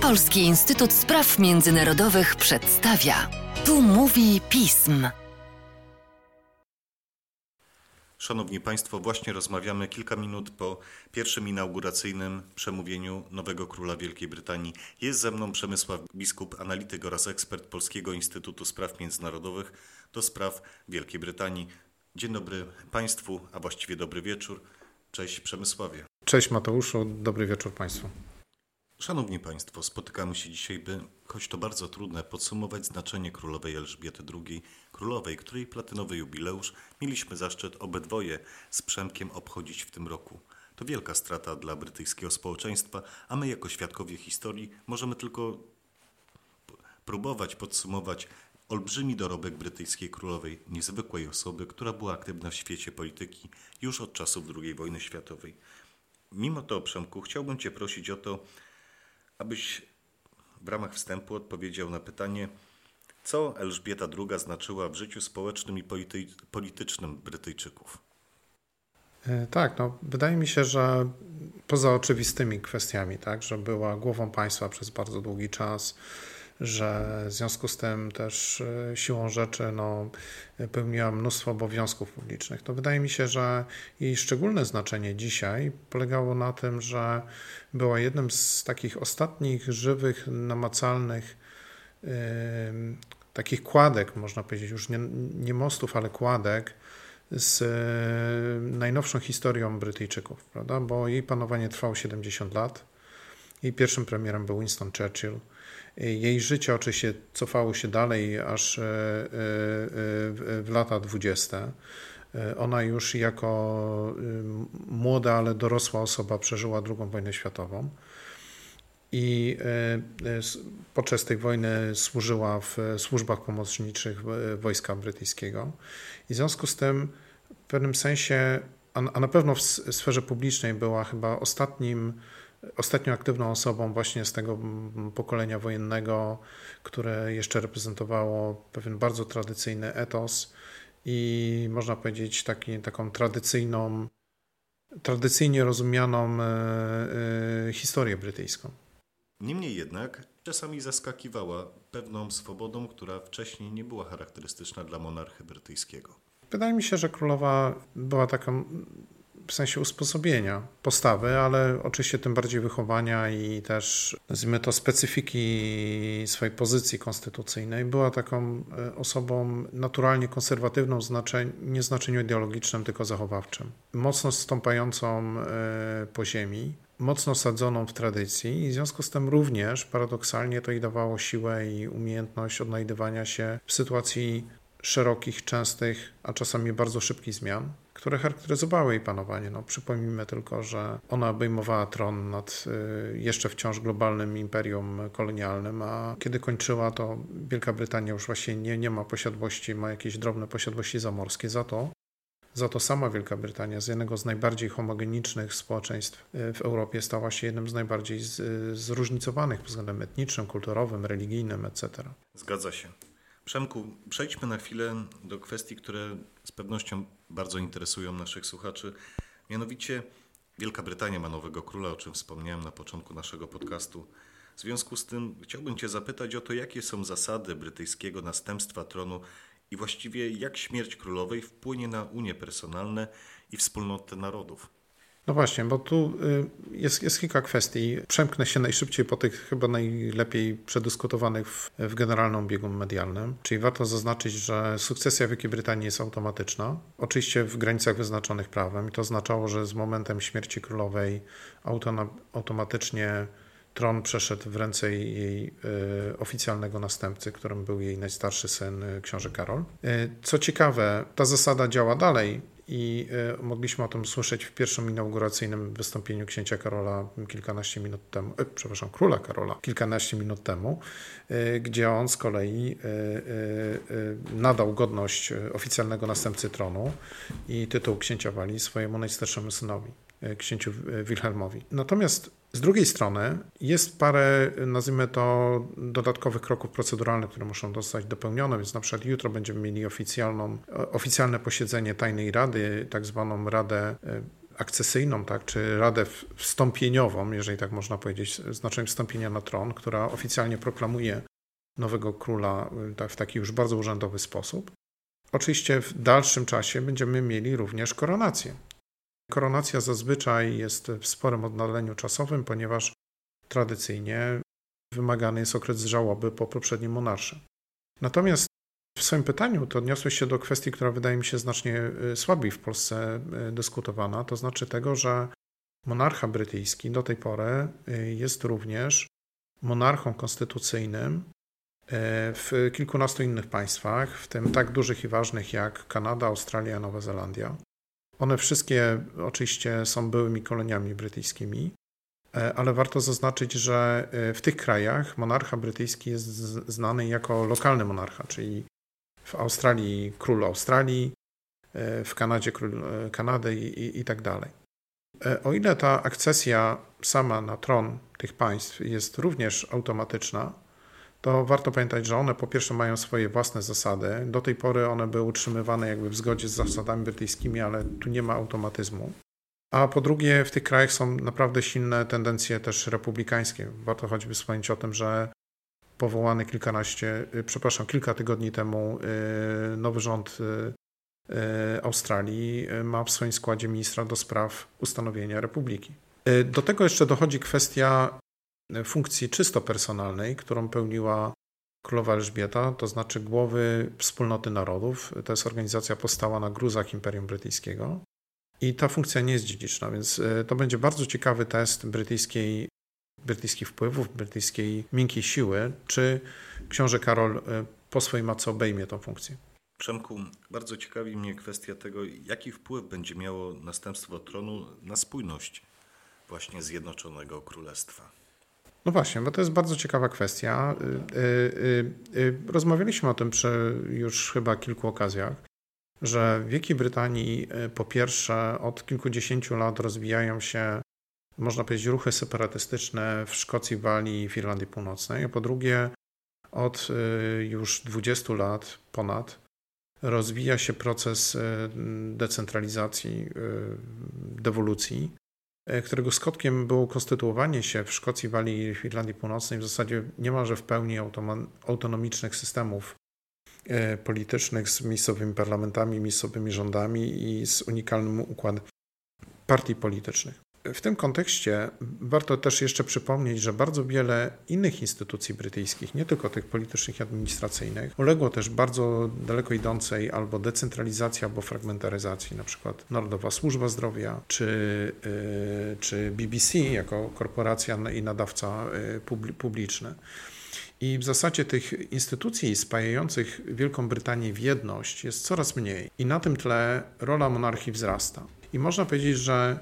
Polski Instytut Spraw Międzynarodowych przedstawia. Tu mówi pism. Szanowni Państwo, właśnie rozmawiamy kilka minut po pierwszym inauguracyjnym przemówieniu nowego króla Wielkiej Brytanii. Jest ze mną Przemysław Biskup, analityk oraz ekspert Polskiego Instytutu Spraw Międzynarodowych do spraw Wielkiej Brytanii. Dzień dobry Państwu, a właściwie dobry wieczór. Cześć Przemysławie. Cześć Mateuszu, dobry wieczór Państwu. Szanowni Państwo, spotykamy się dzisiaj, by, choć to bardzo trudne, podsumować znaczenie królowej Elżbiety II, królowej, której platynowy jubileusz mieliśmy zaszczyt obydwoje z Przemkiem obchodzić w tym roku. To wielka strata dla brytyjskiego społeczeństwa, a my jako świadkowie historii możemy tylko próbować podsumować olbrzymi dorobek brytyjskiej królowej, niezwykłej osoby, która była aktywna w świecie polityki już od czasów II wojny światowej. Mimo to, Przemku, chciałbym Cię prosić o to, abyś w ramach wstępu odpowiedział na pytanie, co Elżbieta II znaczyła w życiu społecznym i polity politycznym Brytyjczyków. E, tak, no, wydaje mi się, że poza oczywistymi kwestiami, tak, że była głową państwa przez bardzo długi czas, że w związku z tym też e, siłą rzeczy no, pełniła mnóstwo obowiązków publicznych. To wydaje mi się, że jej szczególne znaczenie dzisiaj polegało na tym, że była jednym z takich ostatnich żywych, namacalnych yy, takich kładek, można powiedzieć, już nie, nie mostów, ale kładek z yy, najnowszą historią Brytyjczyków, prawda? bo jej panowanie trwało 70 lat. Jej pierwszym premierem był Winston Churchill. Jej życie oczywiście cofało się dalej aż e, e, w lata dwudzieste. Ona już jako młoda, ale dorosła osoba przeżyła II wojnę światową i e, podczas tej wojny służyła w służbach pomocniczych wojska brytyjskiego. I w związku z tym w pewnym sensie, a na pewno w sferze publicznej była chyba ostatnim ostatnią aktywną osobą właśnie z tego pokolenia wojennego, które jeszcze reprezentowało pewien bardzo tradycyjny etos i można powiedzieć taki, taką tradycyjną, tradycyjnie rozumianą e, e, historię brytyjską. Niemniej jednak czasami zaskakiwała pewną swobodą, która wcześniej nie była charakterystyczna dla monarchy brytyjskiego. Wydaje mi się, że królowa była taką w sensie usposobienia postawy, ale oczywiście tym bardziej wychowania i też, nazwijmy to, specyfiki swojej pozycji konstytucyjnej. Była taką e, osobą naturalnie konserwatywną, nie w znaczeniu ideologicznym, tylko zachowawczym. Mocno stąpającą e, po ziemi, mocno sadzoną w tradycji i w związku z tym również paradoksalnie to jej dawało siłę i umiejętność odnajdywania się w sytuacji szerokich, częstych, a czasami bardzo szybkich zmian które charakteryzowały jej panowanie. No, przypomnijmy tylko, że ona obejmowała tron nad y, jeszcze wciąż globalnym imperium kolonialnym, a kiedy kończyła, to Wielka Brytania już właśnie nie, nie ma posiadłości, ma jakieś drobne posiadłości zamorskie. Za to za to sama Wielka Brytania z jednego z najbardziej homogenicznych społeczeństw y, w Europie stała się jednym z najbardziej zróżnicowanych pod względem etnicznym, kulturowym, religijnym, etc. Zgadza się. Przemku, przejdźmy na chwilę do kwestii, które z pewnością bardzo interesują naszych słuchaczy. Mianowicie Wielka Brytania ma nowego króla, o czym wspomniałem na początku naszego podcastu. W związku z tym chciałbym Cię zapytać o to, jakie są zasady brytyjskiego następstwa tronu i właściwie jak śmierć królowej wpłynie na unie personalne i wspólnotę narodów. No właśnie, bo tu y, jest, jest kilka kwestii. Przemknę się najszybciej po tych chyba najlepiej przedyskutowanych w, w generalnym biegu medialnym. Czyli warto zaznaczyć, że sukcesja Wielkiej Brytanii jest automatyczna. Oczywiście w granicach wyznaczonych prawem. I to oznaczało, że z momentem śmierci królowej automatycznie tron przeszedł w ręce jej y, oficjalnego następcy, którym był jej najstarszy syn, y, książę Karol. Co ciekawe, ta zasada działa dalej i e, mogliśmy o tym słyszeć w pierwszym inauguracyjnym wystąpieniu księcia Karola kilkanaście minut temu, e, przepraszam, króla Karola kilkanaście minut temu, e, gdzie on z kolei nadał godność oficjalnego następcy tronu i tytuł księcia Walii swojemu najstarszemu synowi, księciu Wilhelmowi. Natomiast z drugiej strony jest parę, nazwijmy to, dodatkowych kroków proceduralnych, które muszą zostać dopełnione, więc na przykład jutro będziemy mieli oficjalną, oficjalne posiedzenie Tajnej Rady, tak zwaną Radę akcesyjną, tak, czy radę wstąpieniową, jeżeli tak można powiedzieć, znaczeniem wstąpienia na tron, która oficjalnie proklamuje nowego króla tak, w taki już bardzo urzędowy sposób. Oczywiście w dalszym czasie będziemy mieli również koronację. Koronacja zazwyczaj jest w sporym oddaleniu czasowym, ponieważ tradycyjnie wymagany jest okres żałoby po poprzednim monarsze. Natomiast w swoim pytaniu to odniosłeś się do kwestii, która wydaje mi się znacznie y, słabiej w Polsce y, dyskutowana, to znaczy tego, że monarcha brytyjski do tej pory y, jest również monarchą konstytucyjnym w kilkunastu innych państwach, w tym tak dużych i ważnych jak Kanada, Australia, Nowa Zelandia. One wszystkie oczywiście są byłymi koloniami brytyjskimi, e, ale warto zaznaczyć, że w tych krajach monarcha brytyjski jest znany jako lokalny monarcha, czyli w Australii król Australii, e, w Kanadzie król e, Kanady i, i, i tak dalej. E, o ile ta akcesja sama na tron tych państw jest również automatyczna, to warto pamiętać, że one po pierwsze mają swoje własne zasady. Do tej pory one były utrzymywane jakby w zgodzie z zasadami brytyjskimi, ale tu nie ma automatyzmu. A po drugie, w tych krajach są naprawdę silne tendencje też republikańskie. Warto choćby wspomnieć o tym, że powołany kilkanaście, y, przepraszam, kilka tygodni temu y, nowy rząd y, Australii ma w swoim składzie ministra do spraw ustanowienia republiki. Do tego jeszcze dochodzi kwestia funkcji czysto personalnej, którą pełniła królowa Elżbieta, to znaczy głowy wspólnoty narodów. To jest organizacja powstała na gruzach Imperium Brytyjskiego. I ta funkcja nie jest dziedziczna, więc to będzie bardzo ciekawy test brytyjskiej brytyjskich wpływów, brytyjskiej miękkiej siły, czy książę Karol e, po swojej matce obejmie tą funkcję. Przemku, bardzo ciekawi mnie kwestia tego, jaki wpływ będzie miało następstwo tronu na spójność właśnie Zjednoczonego Królestwa. No właśnie, bo to jest bardzo ciekawa kwestia. E, e, rozmawialiśmy o tym przy już chyba kilku okazjach, że w Wielkiej Brytanii po pierwsze od kilkudziesięciu lat rozwijają się można powiedzieć, ruchy separatystyczne w Szkocji, Walii i w Irlandii Północnej, a po drugie od y, już 20 lat ponad rozwija się proces y, decentralizacji, y, dewolucji, którego skutkiem było konstytuowanie się w Szkocji, Walii i Irlandii Północnej w zasadzie niemalże w pełni autonomicznych systemów politycznych z miejscowymi parlamentami, miejscowymi rządami i z unikalnym układem partii politycznych. W tym kontekście warto też jeszcze przypomnieć, że bardzo wiele innych instytucji brytyjskich, nie tylko tych politycznych i administracyjnych, uległo też bardzo daleko idącej albo decentralizacji, albo fragmentaryzacji, na przykład Narodowa Służba Zdrowia, czy, y, czy BBC jako korporacja i nadawca y, publiczny. I w zasadzie tych instytucji spajających Wielką Brytanię w jedność jest coraz mniej. I na tym tle rola monarchii wzrasta. I można powiedzieć, że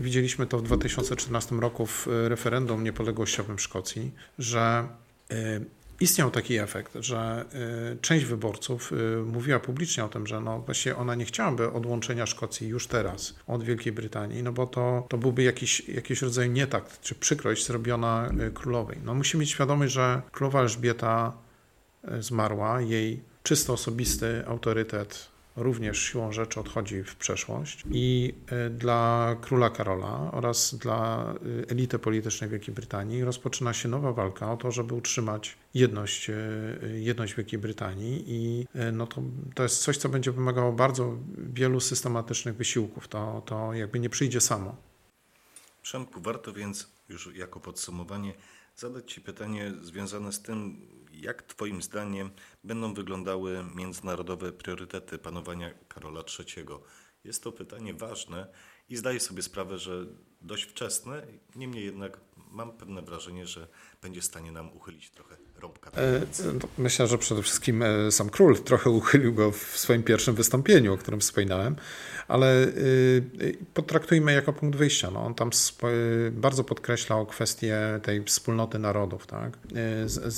Widzieliśmy to w 2014 roku w e, referendum niepodległościowym Szkocji, że e, istniał taki efekt, że e, część wyborców mówiła publicznie o tym, że no właśnie ona nie chciałaby odłączenia Szkocji już teraz od Wielkiej Brytanii, no bo to, to byłby jakiś, jakiś rodzaj nietakt czy przykrość zrobiona królowej. No musimy mieć świadomość, że królowa Elżbieta zmarła, jej czysto osobisty autorytet również siłą rzeczy odchodzi w przeszłość i e, dla króla Karola oraz dla e, elity politycznej Wielkiej Brytanii rozpoczyna się nowa walka o to, żeby utrzymać jedność, e, jedność Wielkiej Brytanii i no to, to jest coś, co będzie wymagało bardzo wielu systematycznych wysiłków. To, to jakby nie przyjdzie samo. Przemku, warto więc już jako podsumowanie zadać Ci pytanie związane z tym, jak Twoim zdaniem będą wyglądały międzynarodowe priorytety panowania Karola III? Jest to pytanie ważne i zdaję sobie sprawę, że dość wczesne, niemniej jednak mam pewne wrażenie, że będzie w stanie nam uchylić trochę rąbka. E, myślę, że przede wszystkim e, sam król trochę uchylił go w swoim pierwszym wystąpieniu, o którym wspominałem, ale e, potraktujmy jako punkt wyjścia. No, on tam bardzo podkreślał kwestię tej wspólnoty narodów, tak?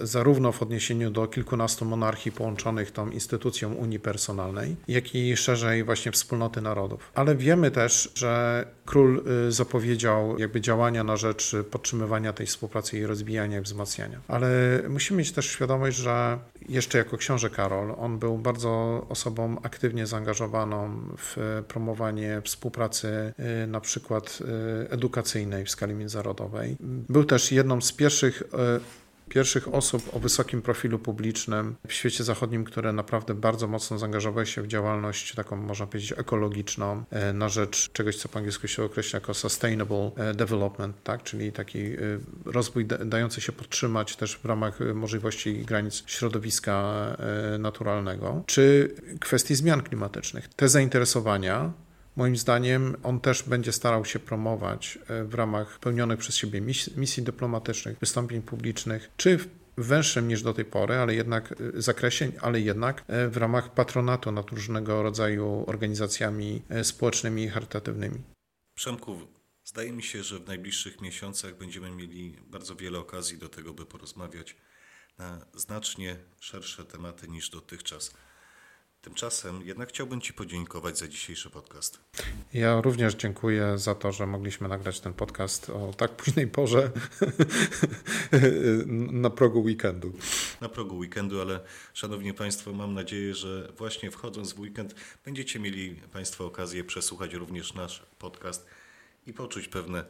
zarówno w odniesieniu do kilkunastu monarchii połączonych tą instytucją Unii Personalnej, jak i szerzej właśnie wspólnoty narodów. Ale wiemy też, że król y, zapowiedział jakby działania na rzecz podtrzymywania tej współpracy i rozwijania i wzmacniania. Ale musimy mieć też świadomość, że jeszcze jako książę Karol, on był bardzo osobą aktywnie zaangażowaną w promowanie współpracy y, na przykład y, edukacyjnej w skali międzynarodowej. Był też jedną z pierwszych pierwszych osób o wysokim profilu publicznym w świecie zachodnim, które naprawdę bardzo mocno zaangażowały się w działalność taką, można powiedzieć, ekologiczną e, na rzecz czegoś, co po angielsku się określa jako sustainable e, development, tak? czyli taki e, rozwój dający się podtrzymać też w ramach możliwości i granic środowiska naturalnego, czy kwestii zmian klimatycznych. Te zainteresowania Moim zdaniem on też będzie starał się promować e, w ramach pełnionych przez siebie misji, dyplomatycznych, wystąpień publicznych, czy węższym niż do tej pory, ale jednak e, zakresie, ale jednak e, w ramach patronatu nad różnego rodzaju organizacjami społecznymi i charytatywnymi. Przemku, zdaje mi się, że w najbliższych miesiącach będziemy mieli bardzo wiele okazji do tego, by porozmawiać na znacznie szersze tematy niż dotychczas. Tymczasem jednak chciałbym Ci podziękować za dzisiejszy podcast. Ja również dziękuję za to, że mogliśmy nagrać ten podcast o tak późnej porze na progu weekendu. Na progu weekendu, ale Szanowni Państwo, mam nadzieję, że właśnie wchodząc w weekend będziecie mieli Państwo okazję przesłuchać również nasz podcast i poczuć pewne,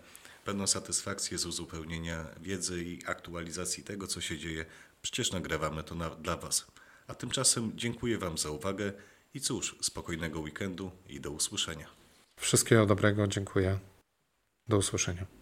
pewną satysfakcję z uzupełnienia wiedzy i aktualizacji tego, co się dzieje. Przecież nagrywamy to na, dla Was. A tymczasem dziękuję Wam za uwagę i cóż, spokojnego weekendu i do usłyszenia. Wszystkiego dobrego, dziękuję. Do usłyszenia.